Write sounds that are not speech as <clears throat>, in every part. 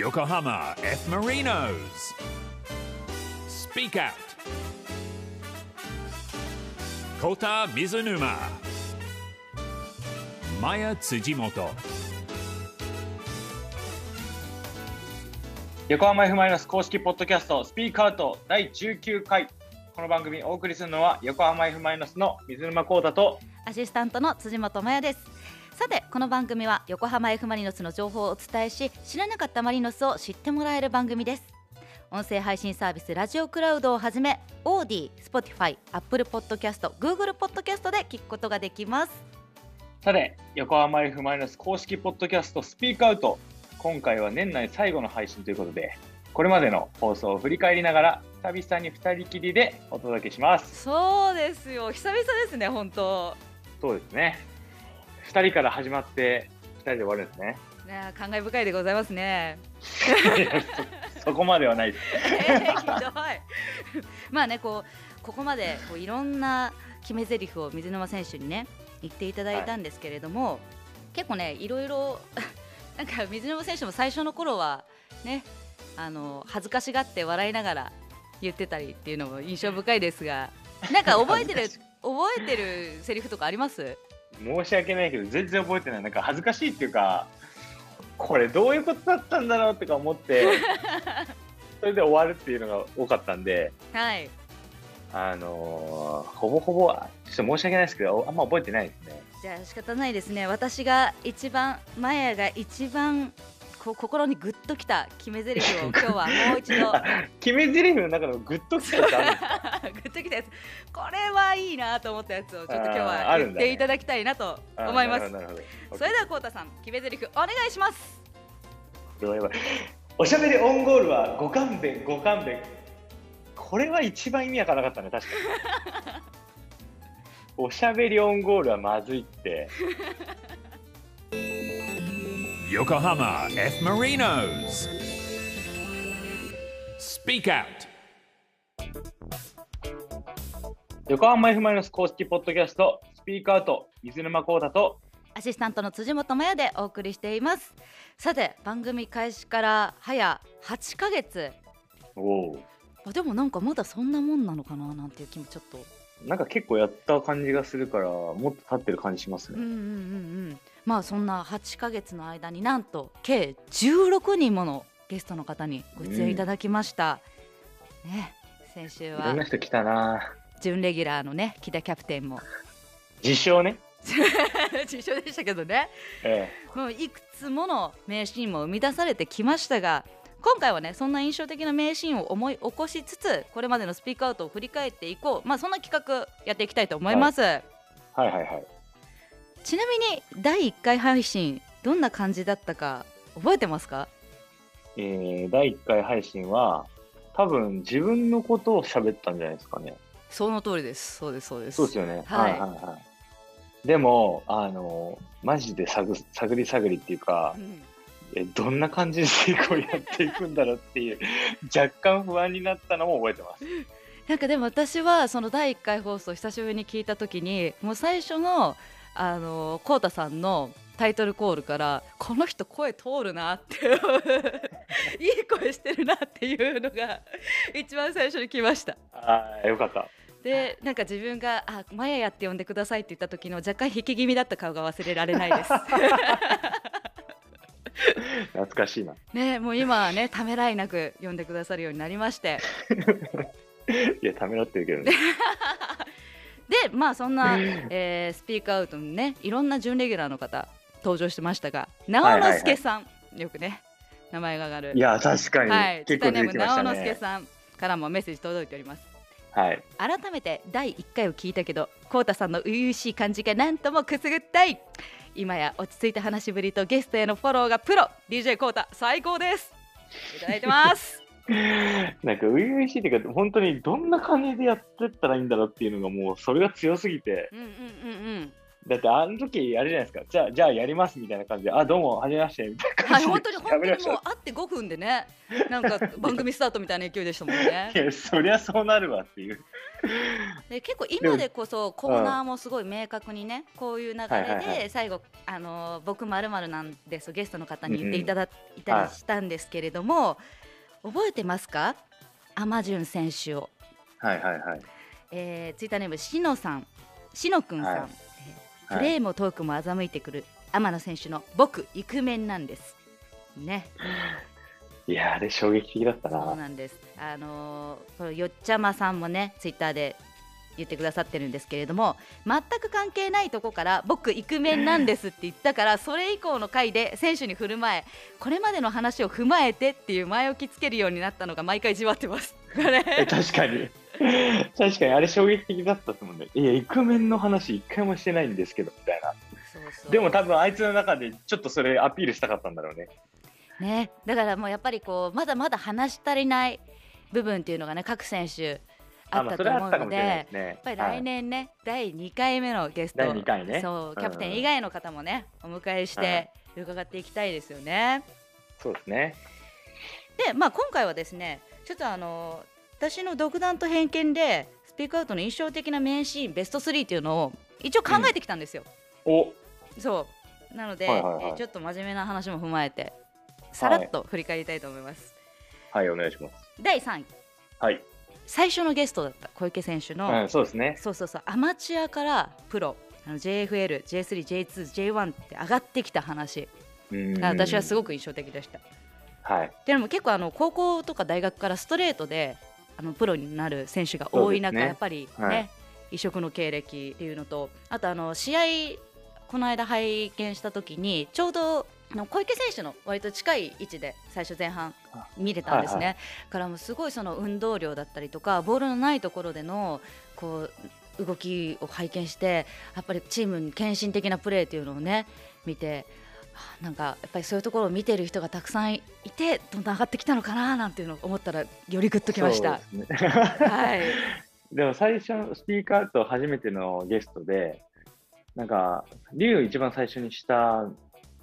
Yokohama F. Marinos. Speak Out. Kota Mizunuma. Maya Tsujimoto. 横浜 F・ マイナス公式ポッドキャストスピークアウト第19回この番組をお送りするのは横浜 F・ マイナスの水沼宏太とアシスタントの辻本麻也ですさてこの番組は横浜 F・ マリノスの情報をお伝えし知らなかったマリノスを知ってもらえる番組です。音声配信サービスラジオクラウドをはじめオーディ、 Spotify、Apple Podcast、Google Podcast で聞くことができます。さて横浜 F・ マイナス公式ポッドキャストスピークアウト。今回は年内最後の配信ということでこれまでの放送を振り返りながら久々に2人きりでお届けします。そうですよ。久々ですね本当。そうですね2人から始まって2人で終わるんですね。ね感慨深いでございますね。いやそそこまではないです。<laughs> えー、ひどい。<laughs> まあねこうここまでこういろんな決め台詞を水沼選手にね言っていただいたんですけれども、結構ねいろいろ <laughs> なんか水沼選手も最初の頃はねあの恥ずかしがって笑いながら言ってたりっていうのも印象深いですがなんか覚えてる覚えてるセリフとかあります？申し訳ないけど全然覚えてない。なんか恥ずかしいっていうかこれどういうことだったんだろうとか思って <laughs> それで終わるっていうのが多かったんではい。あのーほぼほぼちょっと申し訳ないですけどあんま覚えてないですね。じゃあ仕方ないですね。私が一番マヤが一番こう心にグッときた決め台詞を今日はもう一度。<laughs> 決め台詞の中でもグッときたやつあるんですか？グッときたやつこれはいいなと思ったやつをちょっと今日は言っていただきたいなと思いますそれではこうたさん決め台詞お願いしますおしゃべりオンゴールはご勘弁ご勘弁これは一番意味わからなかったね確かに <laughs> おしゃべりオンゴールはまずいって。Yokohama F. Marinos. Speak Out. 横浜 F・ マイナス公式ポッドキャストスピークアウト水沼宏太とアシスタントの辻本麻也でお送りしています。さて番組開始から早8ヶ月。おおあでもなんかまだそんなもんなのかななんていう気もちょっと。なんか結構やった感じがするからもっと経ってる感じしますね、うんうんうんうん。まあそんな8ヶ月の間になんと計16人ものゲストの方にご出演いただきました、ね先週いろはんな人来たな準レギュラーのね木田キャプテンも。自称ね、<laughs> 一緒でしたけどね。えもういくつもの名シーンも生み出されてきましたが今回はねそんな印象的な名シーンを思い起こしつつこれまでのスピークアウトを振り返っていこう。まあそんな企画やっていきたいと思います、はいはいはい。ちなみに第1回配信どんな感じだったか覚えてますか？えー、第1回配信は多分自分のことを喋ったんじゃないですかねその通りです。そうですそうです。そうですよね、はい。はいはいでもあのマジで探探り探りっていうかうん。えどんな感じで成功やっていくんだろうっていう <laughs> 若干不安になったのも覚えてます。<laughs> なんかでも私はその第1回放送久しぶりに聞いた時にもう最初のあのコウタさんのタイトルコールからこの人声通るなって。<laughs> いい声してるなっていうのが一番最初に来ました。ああよかった。でなんか自分が「あマヤヤって呼んでください」って言った時の若干引き気味だった顔が忘れられないです。<laughs> 懐かしいな。ねもう今はねためらいなく呼んでくださるようになりまして。<laughs> いやためらってるけどね。でまあそんな、えースピークアウトにねいろんな準レギュラーの方登場してましたが直之助さん、よくね名前が上がる。いや確かに、はい、結構出てきました直之助ねさんからもメッセージ届いております。はい。改めて第1回を聞いたけどコウタさんの初々しい感じがなんともくすぐったい。今や落ち着いた話しぶりとゲストへのフォローがプロ。DJ コウタ最高です。いただいてます。<laughs> <laughs> なんか初々しいっていうか本当にどんな感じでやってったらいいんだろうっていうのがもうそれが強すぎて。うんうんうんうんだってあの時あれじゃないですか、じゃあ、じゃあやりますみたいな感じで、あ、どうも、はじめましてみたいなはい、感じで。本当に本当にもう会って5分でね、なんか番組スタートみたいな勢いでしたもんね <laughs> い。や、そりゃそうなるわっていう。で結構今でこそコーナーもすごい明確にね、こういう流れはいはいはで最後、あの僕まるまるなんですゲストの方に言っていただいたりしたんですけれども、覚えてますか？アマジュン選手を、はいはいはい。えー、ツイッターネームしのさん、しのくんさん、はいえープレーもトークも欺いてくる天野選手の僕イクメンなんです。ね。いや、あれ衝撃的だったそうな。なんです。あのーこのよっちゃまさんもね、ツイッターで言ってくださってるんですけれども、全く関係ないとこから僕イクメンなんですって言ったから、それ以降の回で選手に振る舞え、これまでの話を踏まえてっていう前置きつけるようになったのが毎回じわってます。確かに。<laughs> 確かに、あれ衝撃的だったですもんね。いや、イクメンの話一回もしてないんですけど、みたいな。そうそうでも多分あいつの中でちょっとそれアピールしたかったんだろうね。ね、だからもうやっぱりこうまだまだ話し足りない部分っていうのがね各選手ああ、まあ、ったと思うのでですね。やっぱり来年ね、第2回目のゲストねそうキャプテうんン以外の方もねお迎えしはいて伺っていきたいですよね。そうですね。で、まあ、今回はですねちょっとあの私の独断と偏見でスピークアウトの印象的な名シーンベスト3っていうのを一応考えてきたんですよ。おそうなので、はいはいはいえーちょっと真面目な話も踏まえてさらっと振り返りたいと思います。はい、お願いします。第3位はい。最初のゲストだった小池選手の、うん、そうですね。そうそうそうアマチュアからプロあの JFL、J3、J2、J1 って上がってきた話うん私はすごごく印象的でした。はい。でも結構あの高校とか大学からストレートであのプロになる選手が多い中、ねやっぱりね、はい。異色の経歴っていうのとあとあの試合この間拝見した時にちょうど小池選手の割と近い位置で最初前半見れたんですね。はいからもうすごいその運動量だったりとかボールのないところでのこう動きを拝見してやっぱりチームに献身的なプレーっていうのをね見てあなんかやっぱりそういうところを見てる人がたくさんいてどんどん上がってきたのかななんていうのを思ったらよりグッときました。ですねはい、<laughs> でも最初のスピーカーアウト初めてのゲストで、なんか、竜を一番最初にした、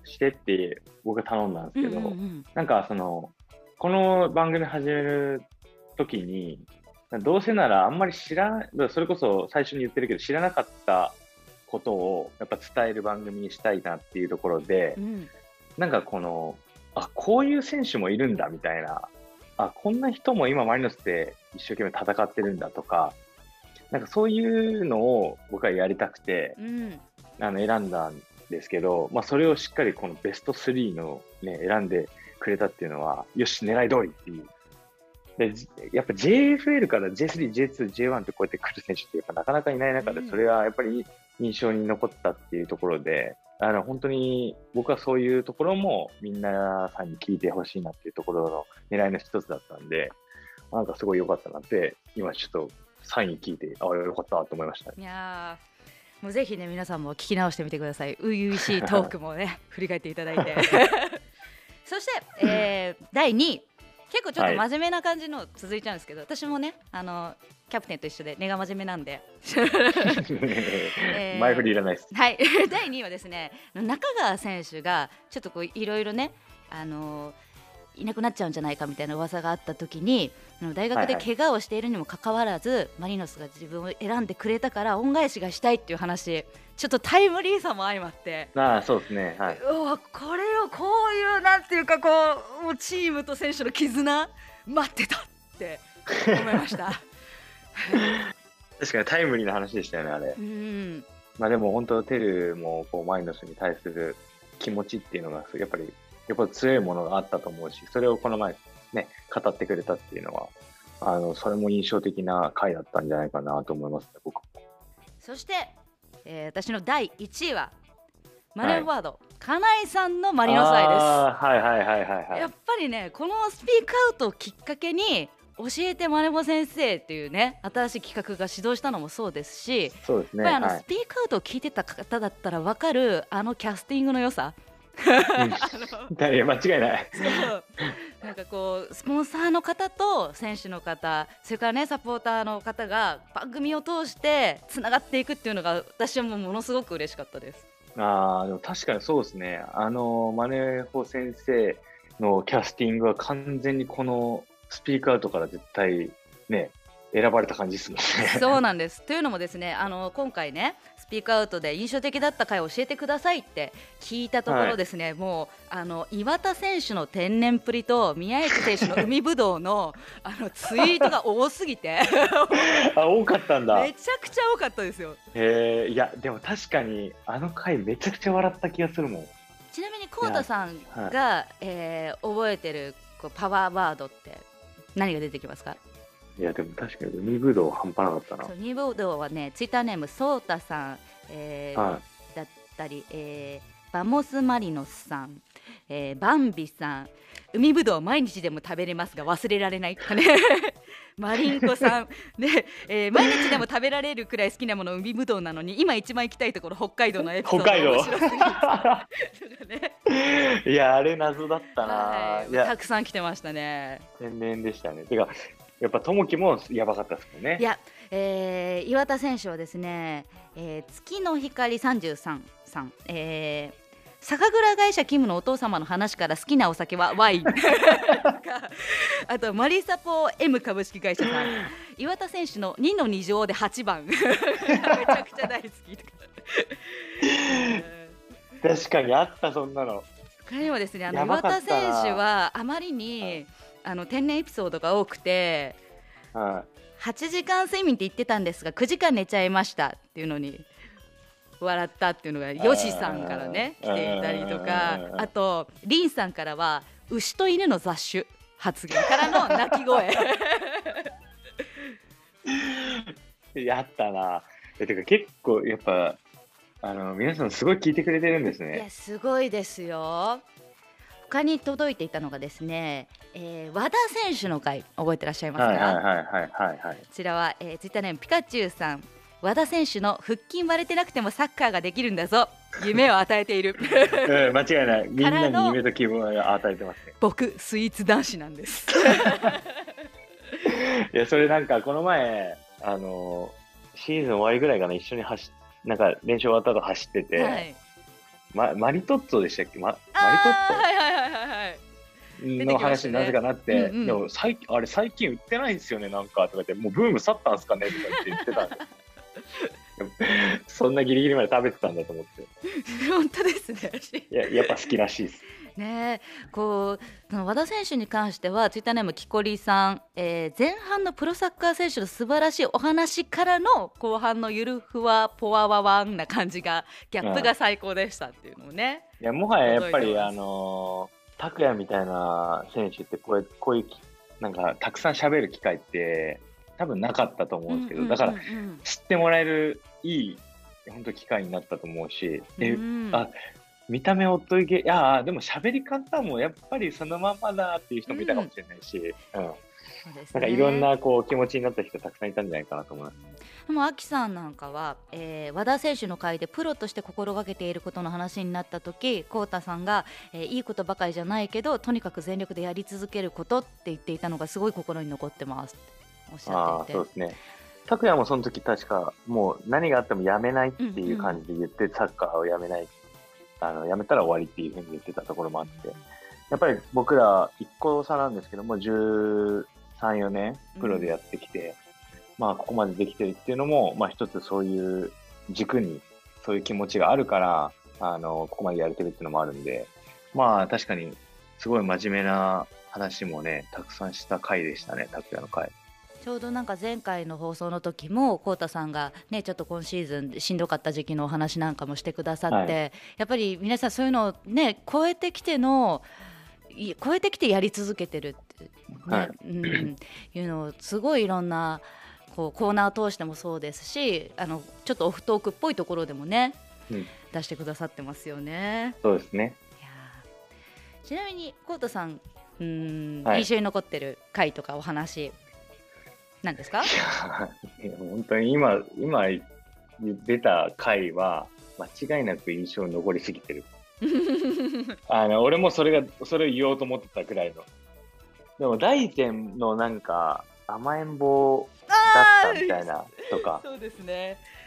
してって僕が頼んだんですけど、うんうんうんなんかその、この番組始めるときに、どうせならあんまり知らない、それこそ最初に言ってるけど、知らなかったことをやっぱ伝える番組にしたいなっていうところでう、んなんかこの、あ、こういう選手もいるんだみたいな、あ、こんな人も今マリノスで一生懸命戦ってるんだとか、なんかそういうのを僕はやりたくて、うんあの選んだんですけど、まあ、それをしっかりこのベスト3の、ね、選んでくれたっていうのは、よし、狙い通りっていう。でじやっぱ JFL から J3、J2、J1 ってこうやって来る選手ってやっぱなかなかいない中で、うん。それはやっぱり印象に残ったっていうところで、あの本当に僕はそういうところもみんなさんに聞いてほしいなっていうところの狙いの一つだったんで、なんかすごい良かったなって、今ちょっと3位聞いて、ああ、よかったと思いましたね。いやーもうぜひね皆さんも聞き直してみてください。初々しいトークもね <laughs> 振り返っていただいて。<laughs> そして、えー第2位結構ちょっと真面目な感じの続いちゃうんですけど、私もねあのキャプテンと一緒で根が真面目なんで。<laughs> ー前振りいらないです。はい。<laughs> 第2位はですね中川選手がちょっとこういろいろねあのいなくなっちゃうんじゃないかみたいな噂があった時に大学ではい。怪我をしているにもかかわらず、マリノスが自分を選んでくれたから恩返しがしたいっていう話ちょっとタイムリーさも相まって。ああ、そうですね。はい。うわこれをこういうなんていうかこうもうチームと選手の絆？待ってたって思いました。確かにタイムリーな話でしたよね、あれ。うんまあでも本当、テルもこうマイノスに対する気持ちっていうのが、やっぱり、やっぱ強いものがあったと思うし、それをこの前ね、語ってくれたっていうのは、あの、それも印象的な回だったんじゃないかなと思いますね、僕。そして、えー私の第1位はマネーワード、金井さんのマリノス愛です。はいはいはいはいはいやっ。ぱりねこのスピークアウトをきっかけに教えてマネボ先生っていうね新しい企画が始動したのもそうですし、そうですね。やっぱりあの、はいスピークアウトを聞いてた方だったら分かるあのキャスティングの良さ <laughs> 間違いない。なんかこうスポンサーの方と選手の方それからねサポーターの方が番組を通してつながっていくっていうのが私はもうものすごく嬉しかったです。ああ、でも確かにそうですね。あの、マネホ先生のキャスティングは完全にこのスピークアウトから絶対ね、選ばれた感じですもんね。そうなんですというのもですねあの今回ねスピークアウトで印象的だった回を教えてくださいって聞いたところですね、もうあの岩田選手の天然プリと宮市選手の海ぶどうのあのツイートが多すぎて <laughs> あ、多かったんだ。めちゃくちゃ多かったですよ。へえ、いや、でも確かにあの回めちゃくちゃ笑った気がするもん。ちなみにコウタさんが、えー覚えてるこうパワーワードって何が出てきますか？いや、でも確かに海ぶどう半端なかったなそう。ニブドウはねツイッターネームソータさん、えーはだったり、えーバモスマリノスさん、えーバンビさん海ぶどう毎日でも食べれますが忘れられないとかね <laughs> マリンコさんで、えー毎日でも食べられるくらい好きなもの海ぶどうなのに今一番行きたいところ北海道のエピソード北海道 <laughs> いや、あれ謎だったな。はいた、くさん来てましたね。天然でしたね。てか、やっぱ友樹もやばかったですもんね。いや、えー岩田選手はですね、えー月の光33さん、えー酒蔵会社キムのお父様の話から好きなお酒はワイン。<laughs> あとマリサポ M 株式会社さん。岩田選手の2の2乗で8番。<laughs> めちゃくちゃ大好きとか。確かにあった、そんなの。他にもですねあの岩田選手はあまりにあの天然エピソードが多くては8時間睡眠って言ってたんですが9時間寝ちゃいましたっていうのに笑ったっていうのがヨシさんからね来ていたりとかうんあとリンさんからは牛と犬の雑種発言からの鳴き声い。<laughs> やったな。えてか結構やっぱあの皆さんすごい聞いてくれてるんですいやね。すごいですよ他に届いていたのがですね、えー和田選手の回覚えてらっしゃいますか、はいはいはいはいはいはい。こちらは、えー、ツイッターネームピカチュウさん和田選手の腹筋割れてなくてもサッカーができるんだぞ夢を与えている <laughs> うん間違いない。<laughs> みんなに夢と気分を与えてますね。僕スイーツ男子なんです <laughs> いやそれなんかこの前あのシーズン終わりぐらいかな一緒に走っなんか練習終わった後走ってて、はいま、マリトッツォでしたっけ、ま、マリあーはいはいはいはいはい。の話になぜかなって、うんうん。でも最近あれ最近売ってないんですよねなんかとか言ってもうブーム去ったんすかねとか言って言ってた。<laughs> そんなギリギリまで食べてたんだと思って。<laughs> 本当ですねいややっぱ好きらしいですね。えこう和田選手に関してはツイッターネームキコリさん、えー前半のプロサッカー選手の素晴らしいお話からの後半のゆるふわポワワワンな感じがギャップが最高でしたっていうのをね、いやもはややっぱりあの拓也みたいな選手ってこうこういうきなんかたくさん喋る機会って多分なかったと思うんですけど、だから知ってもらえるいい本当機会になったと思うし、でうん。あ見た目おっといけいやでも喋り方もやっぱりそのまんまだっていう人もいたかもしれないし、うんそうですねなんかいろんなこう気持ちになった人たくさんいたんじゃないかなと思います。でも、アキさんなんかは、えー和田選手の会でプロとして心がけていることの話になった時浩太さんが、えーいいことばかりじゃないけどとにかく全力でやり続けることって言っていたのがすごい心に残ってますっておっしゃああっていてそうですね。拓也もその時確かもう何があってもやめないっていう感じで言って、サッカーをやめないあのやめたら終わりっていうふうに言ってたところもあってやっぱり僕ら1個差なんですけども13、4年プロでやってきて、まあここまでできてるっていうのも、まあ一つそういう軸にそういう気持ちがあるから、あの、ここまでやれてるっていうのもあるんで、まあ確かにすごい真面目な話もね、たくさんした回でしたね、拓也の回。ちょうどなんか前回の放送の時も浩太さんがねちょっと今シーズンしんどかった時期のお話なんかもしてくださって、はやっぱり皆さんそういうのをね超えてきてのい超えてきてやり続けてるって、ねはい。うん、いうのをすごいいろんなこうコーナーを通してもそうですしあのちょっとオフトークっぽいところでもね、うん。出してくださってますよね。そうですね。いやー。ちなみに浩太さんうん、はい。印象に残ってる回とかお話なんですか？いや本当に今、今出た回は間違いなく印象に残りすぎてる。<laughs> あの俺もそれがそれを言おうと思ってたぐらいのでも大然のなんか甘えん坊だったみたいなとか、そうですね。うん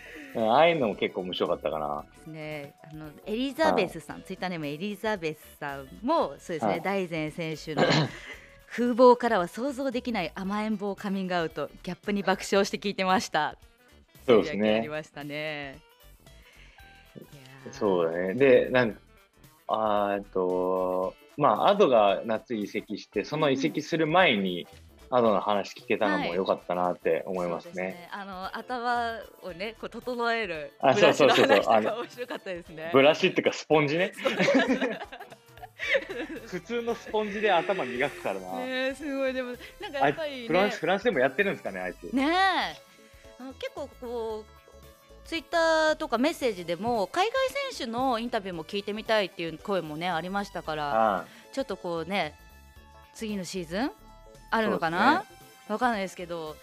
ああいうのも結構面白かったかな。ね。あのエリザベスさん、ツイッターネームエリザベスさんもそうですね。はい大然選手の風貌からは想像できない甘えん坊カミングアウト、ギャップに爆笑して聞いてました。そうですつぶやきありね。ましたね。そうだね。で、なんか、あーと、まあ、アドが夏移籍して、その移籍する前に、アドの話聞けたのも良かったなって思いますそうね。あの頭をね、こう整えるあブラシのそうそうそうそう話とあのか面白かったですね。ブラシっていうかスポンジね。<laughs> 普通のスポンジで頭磨くからな。ねえすごい。でもなんかやっぱりね。フランス、フランスでもやってるんですかね、あいつ。ねえ。結構こうツイッターとかメッセージでも海外選手のインタビューも聞いてみたいっていう声もねありましたからあちょっとこうね次のシーズンあるのかな、わかんないですけど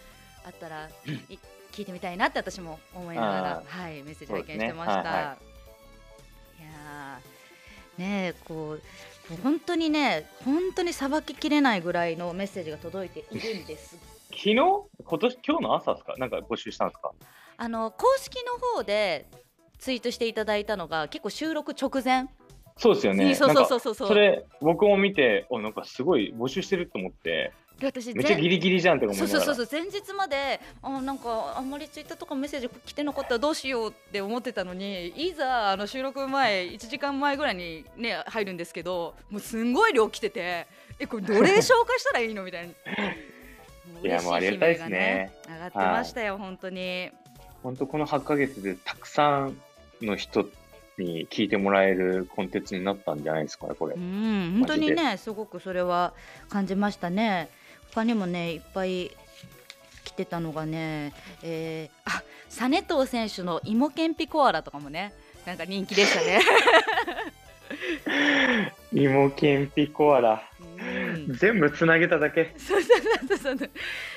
あったら <clears throat> い聞いてみたいなって私も思いながらあはいメッセージ拝見してました。ね。はいはい。いやーねえこう本当にね本当にさばききれないぐらいのメッセージが届いているんです。昨日？今年、今日の朝ですか？なんか募集したんですか？あの公式の方でツイートしていただいたのが結構収録直前。そうですよね。にそうそうそうそうそれ、僕も見て、お、なんかすごい募集してると思って、で私めっちゃギリギリじゃんって思。そうそうそうそう前日まであなんかあんまりツイッターとかメッセージ来てなかったらどうしようって思ってたのにいざあの収録前1時間前ぐらいにね入るんですけどもうすんごい量来ててえこれどれ紹介したらいいのみたいな。も <laughs> いやもうありがたいですね上がってましたよ、本当に。本当この8ヶ月でたくさんの人に聞いてもらえるコンテンツになったんじゃないですかね、これう。ん、本当にね、すごくそれは感じましたね。他にもね、いっぱい来てたのがね、えー、あ、実藤選手の芋けんぴコアラとかもね、なんか人気でしたね。芋けんぴコアラ。うん全部つなげただけ。そうそうそうそうそう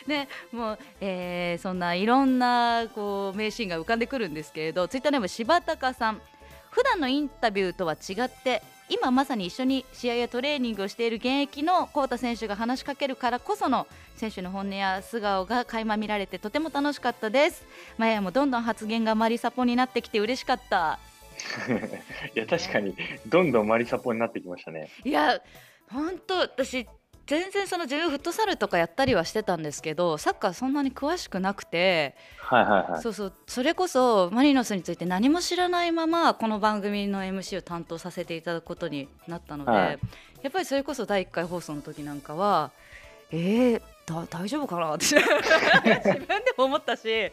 ねもう、えーそんないろんなこう名シーンが浮かんでくるんですけれどツイッターネーム柴高さん普段のインタビューとは違って今まさに一緒に試合やトレーニングをしている現役の浩太選手が話しかけるからこその選手の本音や素顔が垣間見られてとても楽しかったですマヤもどんどん発言がマリサポになってきて嬉しかった <laughs> いや、確かに、どんどんマリサポになってきましたね。いや本当私全然その自分フットサルとかやったりはしてたんですけどサッカーそんなに詳しくなくて、はいはいはい。そうそう。それこそマリノスについて何も知らないままこの番組の MC を担当させていただくことになったので、はい。やっぱりそれこそ第1回放送の時なんかはえー、だ大丈夫かな？っ <laughs> て自分でも思ったしで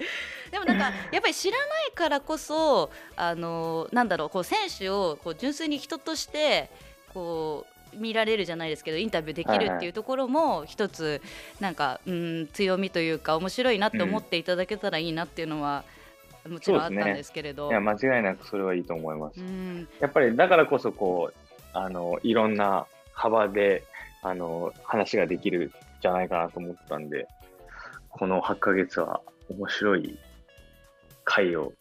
もなんかやっぱり知らないからこそあのなんだろうこう選手をこう純粋に人としてこう見られるじゃないですけどインタビューできるっていうところも一つなんか、うん、強みというか面白いなって思っていただけたらいいなっていうのは、もちろんあったんですけれど。いや、間違いなくそれはいいと思いますう。んやっぱりだからこそ、こう、あの、いろんな幅で、あの、話ができるんじゃないかなと思ったんで、この8ヶ月は面白い回を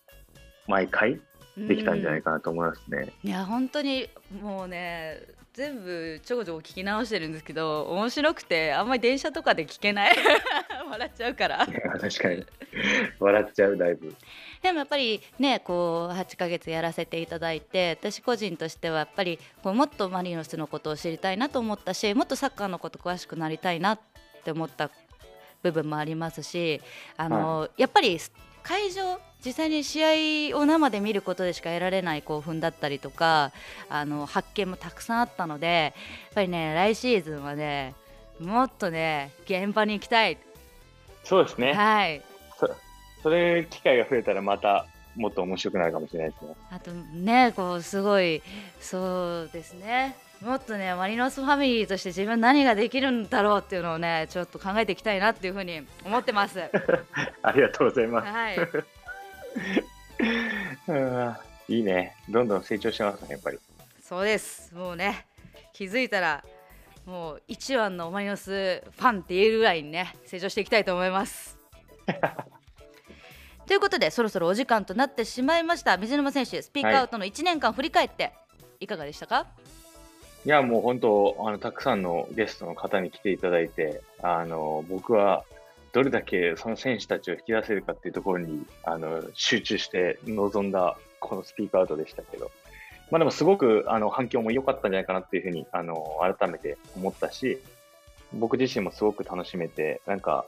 毎回できたんじゃないかなと思いますね。いや本当にもうね全部ちょこちょこ聞き直してるんですけど面白くてあんまり電車とかで聞けない <laughs> 笑っちゃうから確かに。笑っちゃう、だいぶ。でもやっぱりねこう8ヶ月やらせていただいて私個人としてはやっぱりこうもっとマリノスのことを知りたいなと思ったしもっとサッカーのこと詳しくなりたいなって思った部分もありますしあの、やっぱり会場実際に試合を生で見ることでしか得られない興奮だったりとかあの発見もたくさんあったのでやっぱりね来シーズンはねもっとね現場に行きたい、そうですね。はいそそれ、機会が増えたらまたもっと面白くなるかもしれないですね。あとねこうすごいそうですねもっとねマリノスファミリーとして自分何ができるんだろうっていうのをねちょっと考えていきたいなっていうふうに思ってます。<laughs> ありがとうございます。はい、<laughs> うんいいね。どんどん成長してますね、やっぱり。そうですもうね気づいたらもう一番のマリノスファンって言えるぐらいにね成長していきたいと思います。<laughs> ということでそろそろお時間となってしまいました水沼選手スピークアウトの1年間振り返っていかがでしたか、いいや、もう本当、あの、たくさんのゲストの方に来ていただいて、あの、僕は、どれだけその選手たちを引き出せるかっていうところに、あの、集中して臨んだ、このスピークアウトでしたけど、まあでもすごく、あの、反響も良かったんじゃないかなっていうふうに、あの、改めて思ったし、僕自身もすごく楽しめて、なんか、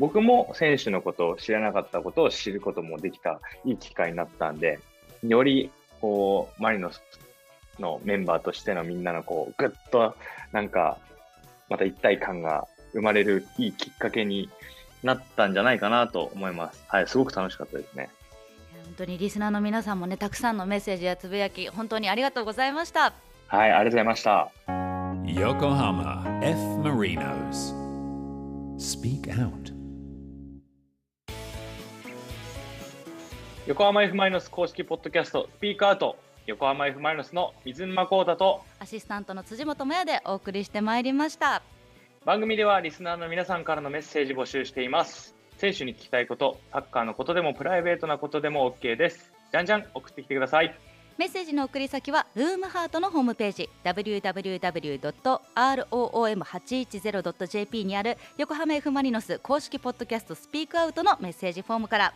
僕も選手のことを知らなかったことを知ることもできたいい機会になったんで、より、こう、マリノスのメンバーとしてのみんなのこう、ぐっと、なんか、また一体感が生まれるいいきっかけになったんじゃないかなと思います。はい、すごく楽しかったですね。本当にリスナーの皆さんもねたくさんのメッセージやつぶやき本当にありがとうございましたはい、ありがとうございました。Yokohama F. Marinos. Speak Out. 横浜 F・ マイノス公式ポッドキャスト、スピークアウト、横浜 F・ マイノスの水沼宏太と、アシスタントの辻本麻也でお送りしてまいりました番組ではリスナーの皆さんからのメッセージ募集しています。選手に聞きたいこと、サッカーのことでもプライベートなことでも OK です。じゃんじゃん送ってきてください。メッセージの送り先はルームハートのホームページ www.room810.jp にある横浜 F・ マリノス公式ポッドキャストスピークアウトのメッセージフォームから、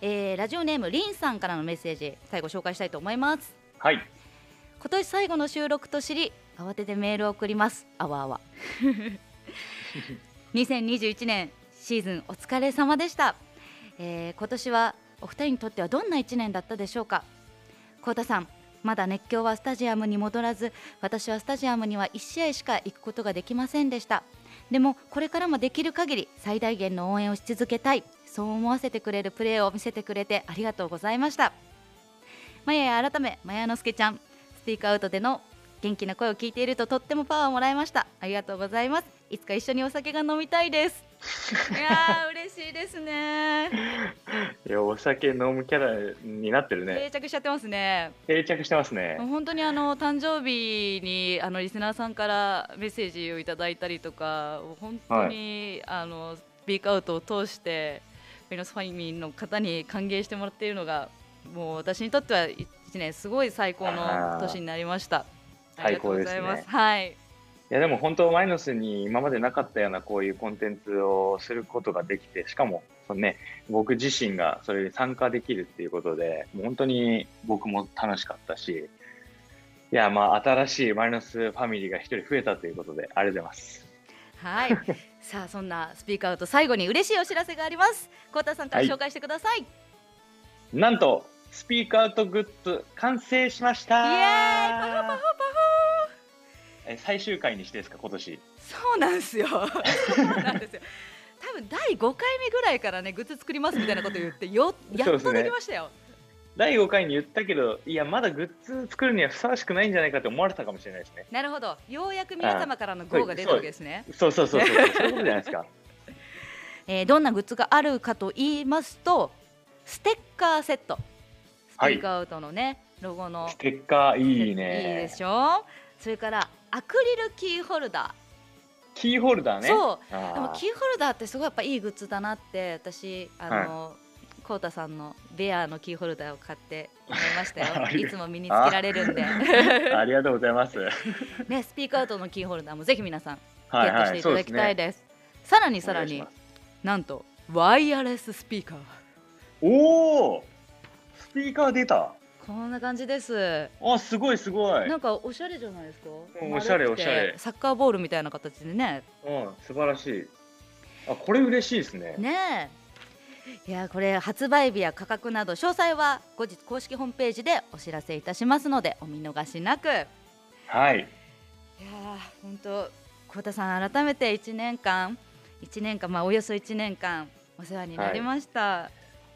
えーラジオネームリンさんからのメッセージ最後紹介したいと思います。はい。今年最後の収録と知り慌ててメールを送ります。あわあわ。<laughs> 2021年シーズンお疲れ様でした、えー今年はお二人にとってはどんな1年だったでしょうか？幸太さんまだ熱狂はスタジアムに戻らず私はスタジアムには1試合しか行くことができませんでした。でもこれからもできる限り最大限の応援をし続けたいそう思わせてくれるプレーを見せてくれてありがとうございました。まやや改めまやのすけちゃんスピークアウトでの元気な声を聞いているととってもパワーをもらいました。ありがとうございます。いつか一緒にお酒が飲みたいです。<laughs> いやー嬉しいですね。いや、お酒飲むキャラになってるね。定着しちゃってますね。定着してますね。本当にあの誕生日にあのリスナーさんからメッセージをいただいたりとか本当に、あのスピークアウトを通してメノスファミリーの方に歓迎してもらっているのがもう私にとっては1年すごい最高の年になりました。ありがとうございます。最高ですはい。いやでも本当マイノスに今までなかったようなこういうコンテンツをすることができてしかもそのね僕自身がそれに参加できるっていうことでもう本当に僕も楽しかったしいやまあ新しいマイノスファミリーが一人増えたということでありがとうございますはい。さあそんなスピークアウト最後に嬉しいお知らせがあります。コウタさんから紹介してください。イなんとスピークアウトグッズ完成しましたエーイパフパフパフ。え最終回にしてですか今年そうなんですよ。そうなんですよ。多分第5回目ぐらいからねグッズ作りますみたいなこと言ってよやっとできましたよ。第5回に言ったけどいやまだグッズ作るにはふさわしくないんじゃないかって思われたかもしれないですね。なるほど。ようやく皆様からの GO が出たわけですね。そうそうそうそう。<laughs> そういうことじゃないですか。<laughs> えーどんなグッズがあるかと言いますとステッカーセット。スピークアウトのね、ロゴの。ステッカーいいいいねでしょ？それからアクリルキーホルダキーホルダーー、ね。そう。でもキーホルダーってすごいやっぱいいグッズだなって私あの、コウタさんのベアのキーホルダーを買って思いましたよ。<laughs> いつも身につけられるんで。あ <laughs> りがとうございます。ねスピークアウトのキーホルダーもぜひ皆さんゲはい。ットしていただきたいです,、さらにさらになんとワイヤレススピーカー。おおスピーカー出た。こんな感じです。あすごいすごい。なんかおしゃれじゃないですか。うんおしゃれおしゃれ。サッカーボールみたいな形でね。うん素晴らしい。あこれ嬉しいですね。ねえいやこれ発売日や価格など詳細は後日公式ホームページでお知らせいたしますのでお見逃しなく。い。やはいー本当幸田さん改めて1年間1年間まあおよそ1年間お世話になりました、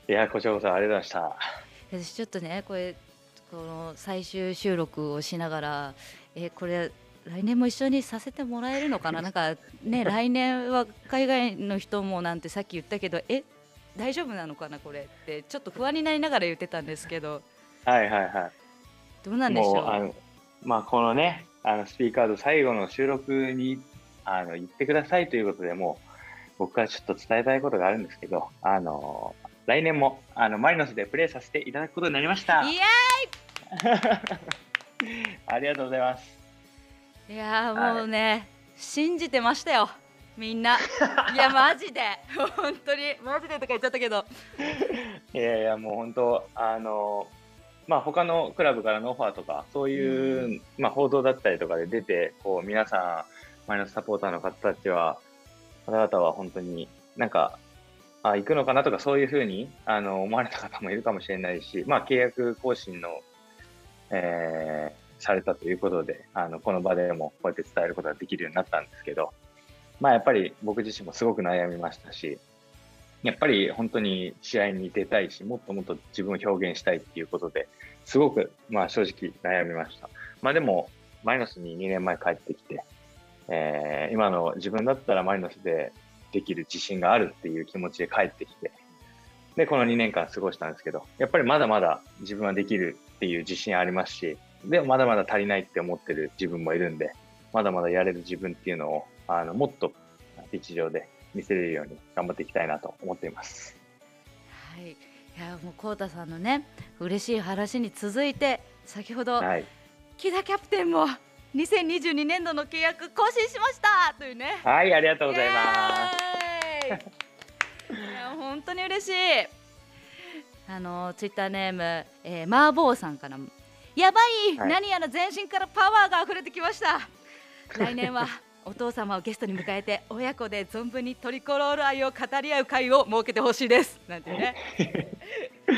い。やこちらこそありがとうございました。私ちょっとねこれこの最終収録をしながらえこれ来年も一緒にさせてもらえるのかな？なんかね <laughs> 来年は海外の人もなんてさっき言ったけどえ大丈夫なのかなこれってちょっと不安になりながら言ってたんですけど。はいはいはどうなんいでしょう？あのまあこのねあのスピーカード最後の収録にあの言ってくださいということでもう僕はちょっと伝えたいことがあるんですけどあの来年もあのマリノスでプレーさせていただくことになりました。いや <laughs> ありがとうございます。いやーもうね、信じてましたよみんな。<laughs> いやマジで。本当に。マジでとか言っちゃったけど。いやいや、もう本当、あの、まあ、他のクラブからのオファーとか、そういう、まあ、報道だったりとかで出て、こう、皆さん、マイナスサポーターの方たちは、方々は本当になんか、あ、行くのかなとか、そういうふうに、あの、思われた方もいるかもしれないし、まあ、契約更新の、えーされたということで、あの、この場でもこうやって伝えることができるようになったんですけど、まあ、やっぱり僕自身もすごく悩みましたし、やっぱり本当に試合に出たいし、もっともっと自分を表現したいっていうことで、すごく、まあ正直悩みました。まあでも、マイナスに2年前帰ってきて、えー今の自分だったらマイナスでできる自信があるっていう気持ちで帰ってきて、で、この2年間過ごしたんですけど、やっぱりまだまだ自分はできるっていう自信ありますし、でもまだまだ足りないって思ってる自分もいるんで、まだまだやれる自分っていうのを、あの、もっとピッチ上で見せれるように頑張っていきたいなと思っています。はい。いやもうコウタさんのね嬉しい話に続いて先ほど、はい。木田キャプテンも2022年度の契約更新しました！というね。はい、ありがとうございます。いや本当に嬉しい。あのツイッターネーム、えー、マーボーさんからもやばい、はい。何やら全身からパワーが溢れてきました来年はお父様をゲストに迎えて親子で存分にトリコロール愛を語り合う会を設けてほしいですなんてね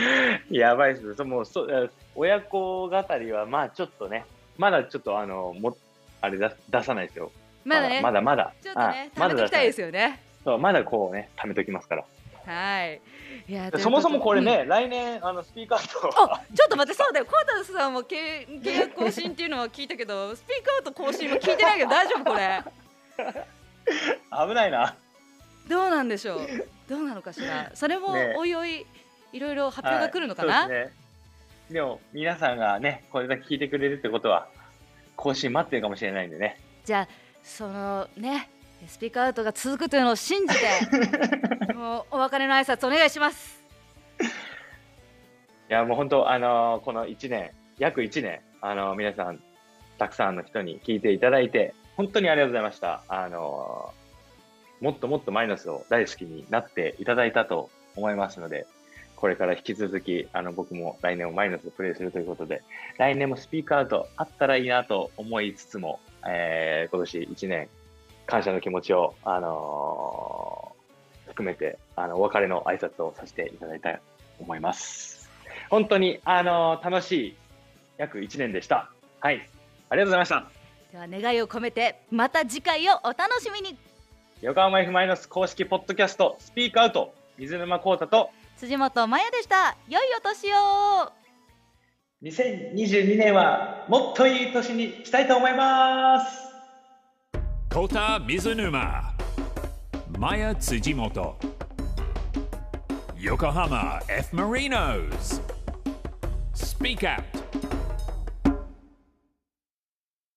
<laughs> やばいですね。そもうそえ親子語りは、まあちょっとね、まだちょっとあの、もあれ出出さないですよ。まだねまだまだ。ちょっとねあ食べておきたいですよ。よねそうまだこうね、貯めときますから。はいいやそもそもこれ、というね、来年、あの、スピーカーことちょっと待ってそうだよコータさんも契契約更新っていうのは聞いたけどスピークアウト更新も聞いてないけど大丈夫これ危ないな。どうなんでしょう？どうなのかしら？それもねおいおいいろいろ発表が来るのかな？はいで。でも、皆さんがね、これだけ聞いてくれるってことは、更新待ってるかもしれないんでね。じゃあそのねスピークアウトが続くというのを信じて <laughs> もうお別れの挨拶お願いします。いや、もう本当、あのこの1年、約1年、あの皆さん、たくさんの人に聞いていただいて、本当にありがとうございました。あのもっともっとマイナスを大好きになっていただいたと思いますので、これから引き続き、あの、僕も来年もマイナスでプレイするということで、来年もスピークアウトあったらいいなと思いつつも、えー、今年1年、感謝の気持ちを、あのー含めて、あの、お別れの挨拶をさせていただいたいと思います。本当に、あのー楽しい約1年でした。はい。ありがとうございました。では願いを込めてまた次回をお楽しみに。横浜 F マイナス公式ポッドキャスト、スピークアウト、水沼孝太と、辻本麻也でした。良いお年を。2022年はもっといい年にしたいと思います。コータミズ・ヌママヤ辻元ヨ浜ハ・マフ・マリノーズスピーカープ